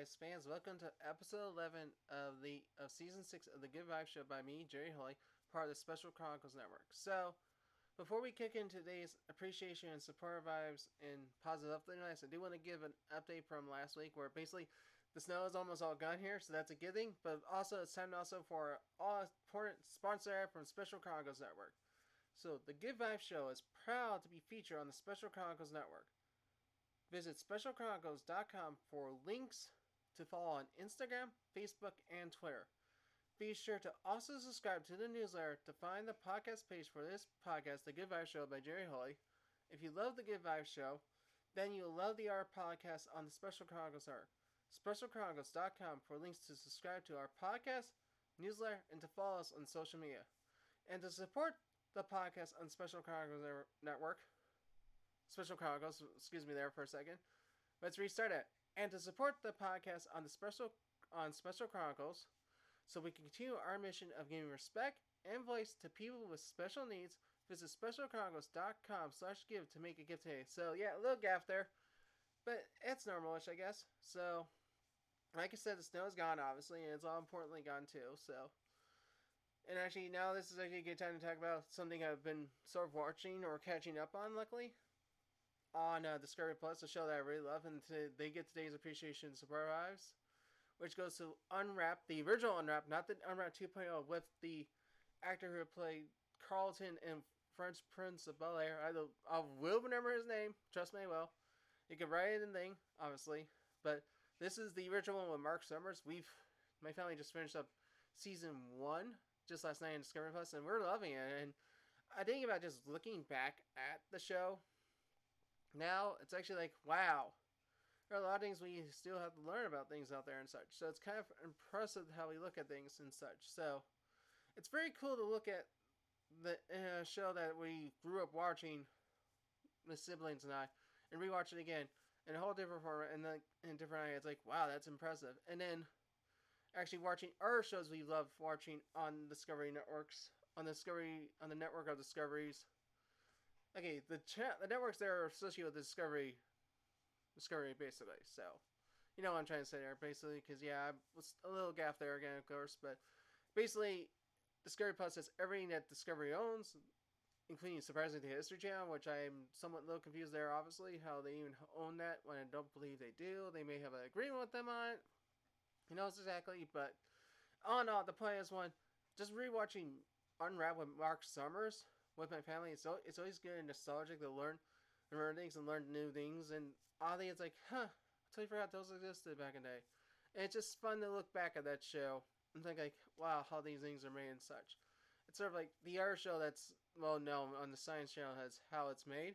Vibes fans, welcome to episode 11 of the of season 6 of the Good Vibes Show by me, Jerry Hoy, part of the Special Chronicles Network. So, before we kick in today's appreciation and support vibes and positive nights, I do want to give an update from last week where basically the snow is almost all gone here, so that's a good thing. But also, it's time also for all important sponsor from Special Chronicles Network. So, the Good Vibes Show is proud to be featured on the Special Chronicles Network. Visit specialchronicles.com for links to follow on Instagram, Facebook, and Twitter. Be sure to also subscribe to the newsletter to find the podcast page for this podcast, The Good Vibes Show by Jerry Hoy. If you love The Good Vibes Show, then you'll love the art podcast on the Special Chronicles art. SpecialChronicles.com for links to subscribe to our podcast, newsletter, and to follow us on social media. And to support the podcast on Special Chronicles Network, Special Chronicles, excuse me there for a second. Let's restart it. And to support the podcast on the special on Special Chronicles, so we can continue our mission of giving respect and voice to people with special needs, visit specialchronicles.com slash give to make a gift today. So yeah, a little gaff there. But it's normalish, I guess. So like I said, the snow is gone obviously, and it's all importantly gone too, so and actually now this is actually a good time to talk about something I've been sort of watching or catching up on luckily on uh, Discovery Plus, a show that I really love, and they get today's appreciation support vibes, which goes to Unwrap, the original Unwrap, not the Unwrap 2.0, with the actor who played Carlton in Fresh Prince of Bel Air. I, I will remember his name, trust me, well. You can write it in the thing, obviously, but this is the original one with Marc Summers. We've, my family just finished up season one just last night in Discovery Plus, and we're loving it. And I think about just looking back at the show now it's actually like, wow, there are a lot of things we still have to learn about things out there and such. So it's kind of impressive how we look at things and such. So it's very cool to look at the uh, show that we grew up watching, the siblings and I, and rewatch it again in a whole different format and then in different eye. It's like, wow, that's impressive. And then actually watching our shows we love watching on Discovery Networks, on the Discovery, on the network of Discoveries okay, the cha- the networks there are associated with Discovery, Discovery basically. So, you know what I'm trying to say there, basically, because yeah, was a little gaff there again, of course, but basically, Discovery Plus has everything that Discovery owns, including surprisingly the History Channel, which I'm somewhat a little confused there. Obviously, how they even own that when I don't believe they do. They may have an agreement with them on it. Who knows exactly? But in all, the point is one. Just rewatching Unwrap with Marc Summers with my family. It's it's always good and nostalgic to learn, learn things and learn new things. And oddly, it's like, huh, I totally forgot those existed back in the day. And it's just fun to look back at that show and think like, wow, how these things are made and such. It's sort of like the other show that's well known on the Science Channel has how it's made.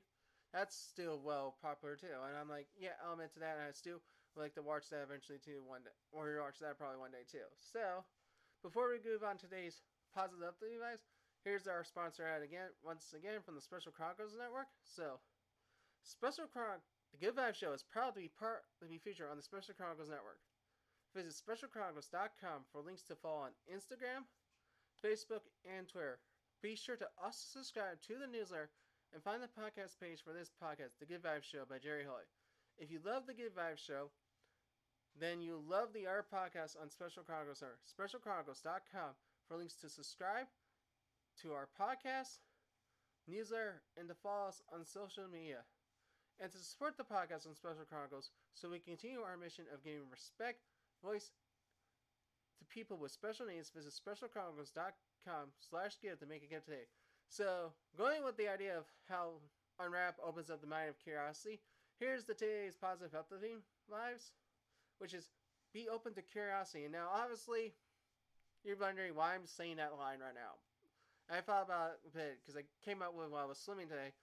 That's still well popular too, and I'm like, yeah, I'll admit to that, and I still like to watch that eventually too one day, or watch that probably one day too. So, before we move on to today's positive update, guys, Here's our sponsor ad again, once again from the Special Chronicles Network. So, Special Chron, the Good Vibe Show is proud to be part to be featured on the Special Chronicles Network. Visit specialchronicles.com for links to follow on Instagram, Facebook, and Twitter. Be sure to also subscribe to the newsletter and find the podcast page for this podcast, The Good Vibe Show by Jerry Hoy. If you love The Good Vibe Show, then you'll love the art podcast on Special Chronicles Network. SpecialChronicles.com for links to subscribe to our podcast, newsletter, and to follow us on social media. And to support the podcast on Special Chronicles so we continue our mission of giving respect, voice to people with special needs, visit specialchronicles.com slash give to make a gift today. So, going with the idea of how Unwrap opens up the mind of curiosity, here's the today's positive health theme lives, which is be open to curiosity. And now, obviously, you're wondering why I'm saying that line right now. I thought about it because I came up with while I was swimming today,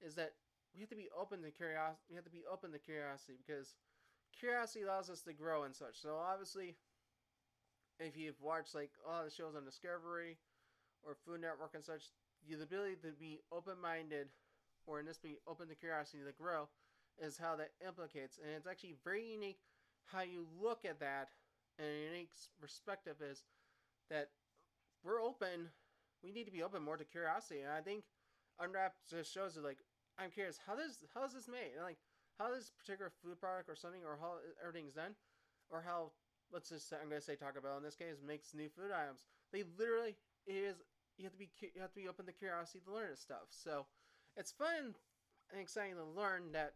is that we have to be open to curiosity. We have to be open to curiosity because curiosity allows us to grow and such. So obviously, if you've watched like a all the shows on Discovery or Food Network and such, the ability to be open-minded, or in this be open to curiosity to grow, is how that implicates, and it's actually very unique how you look at that, and a unique perspective is that we're open we need to be open more to curiosity. And I think Unwrapped just shows it like I'm curious how does how is this made? And like how this particular food product or something or how everything's done, or how let's just say, I'm gonna say Taco Bell in this case makes new food items. They literally it is you have to be you have to be open to curiosity to learn this stuff. So it's fun and exciting to learn that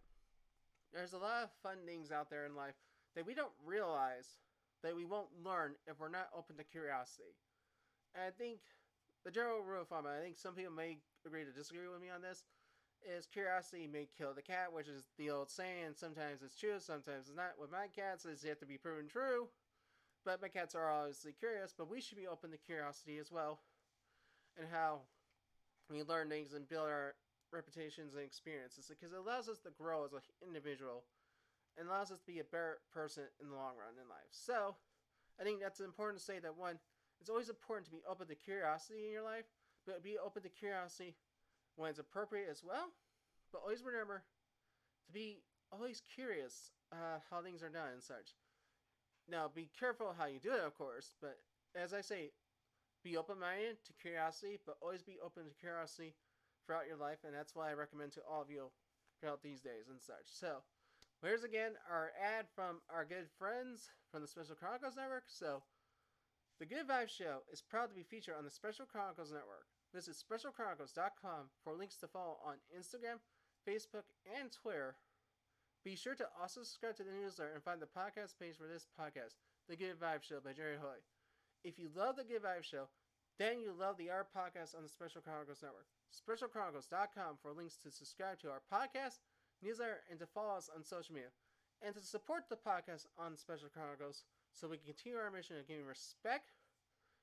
there's a lot of fun things out there in life that we don't realize that we won't learn if we're not open to curiosity. And I think the general rule of thumb, I think some people may agree to disagree with me on this, is curiosity may kill the cat, which is the old saying. Sometimes it's true, sometimes it's not. With my cats, it's yet to be proven true. But my cats are obviously curious, but we should be open to curiosity as well. And how we learn things and build our reputations and experiences because it allows us to grow as an individual and allows us to be a better person in the long run in life. So, I think that's important to say that one, it's always important to be open to curiosity in your life, but be open to curiosity when it's appropriate as well. But always remember to be always curious uh, how things are done and such. Now, be careful how you do it, of course, but as I say, be open minded to curiosity, but always be open to curiosity throughout your life, and that's why I recommend to all of you throughout these days and such. So, here's again our ad from our good friends from the Special Chronicles Network. So, the Good Vibes Show is proud to be featured on the Special Chronicles Network. Visit specialchronicles.com for links to follow on Instagram, Facebook, and Twitter be sure to also subscribe to the newsletter and find the podcast page for this podcast, The Good Vibe Show by Jerry Hoy. If you love The Good Vibe Show, then you love the art podcast on the Special Chronicles Network. SpecialChronicles.com for links to subscribe to our podcast, newsletter, and to follow us on social media. And to support the podcast on Special Chronicles so we can continue our mission of giving respect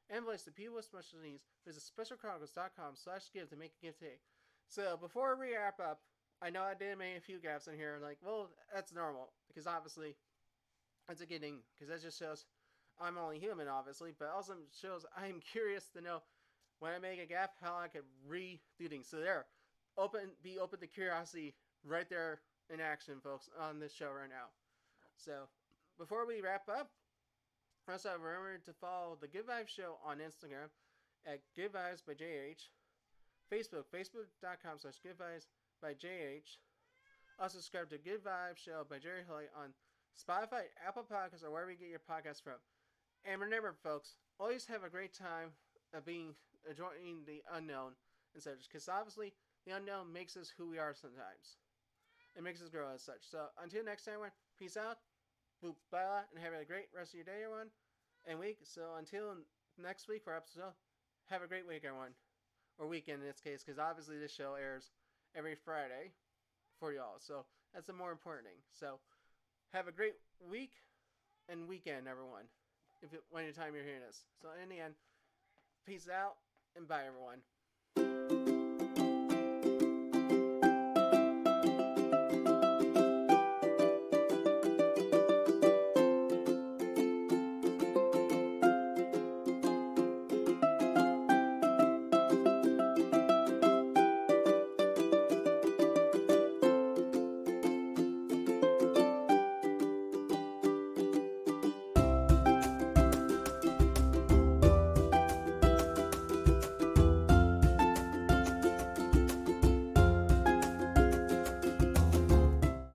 and voice to people with special needs, visit SpecialChronicles.com slash give to make a gift today. So before we wrap up, I know I did make a few gaps in here. Like, well, that's normal because obviously it's a getting because that just shows I'm only human, obviously, but also shows I'm curious to know when I make a gap how I could redo things. So there, open, be open to curiosity right there in action, folks, on this show right now. So before we wrap up, also remember to follow the Good Vibes Show on Instagram at Good Vibes by JH, Facebook, facebook.com slash Good Vibes by JH. Also uh, subscribe to Good Vibes Show by Jerry Hoy on Spotify, Apple Podcasts, or wherever you get your podcasts from. And remember, folks, always have a great time of being enjoying the unknown and such, because obviously the unknown makes us who we are sometimes. It makes us grow as such. So until next time, everyone, peace out, boop, bye, and have a great rest of your day, everyone, and week. So until next week for episode, have a great week, everyone, or weekend in this case, because obviously this show airs every Friday for y'all. So that's the more important thing. So have a great week and weekend, everyone. If it, when time you're hearing this. So in the end, peace out and bye, everyone.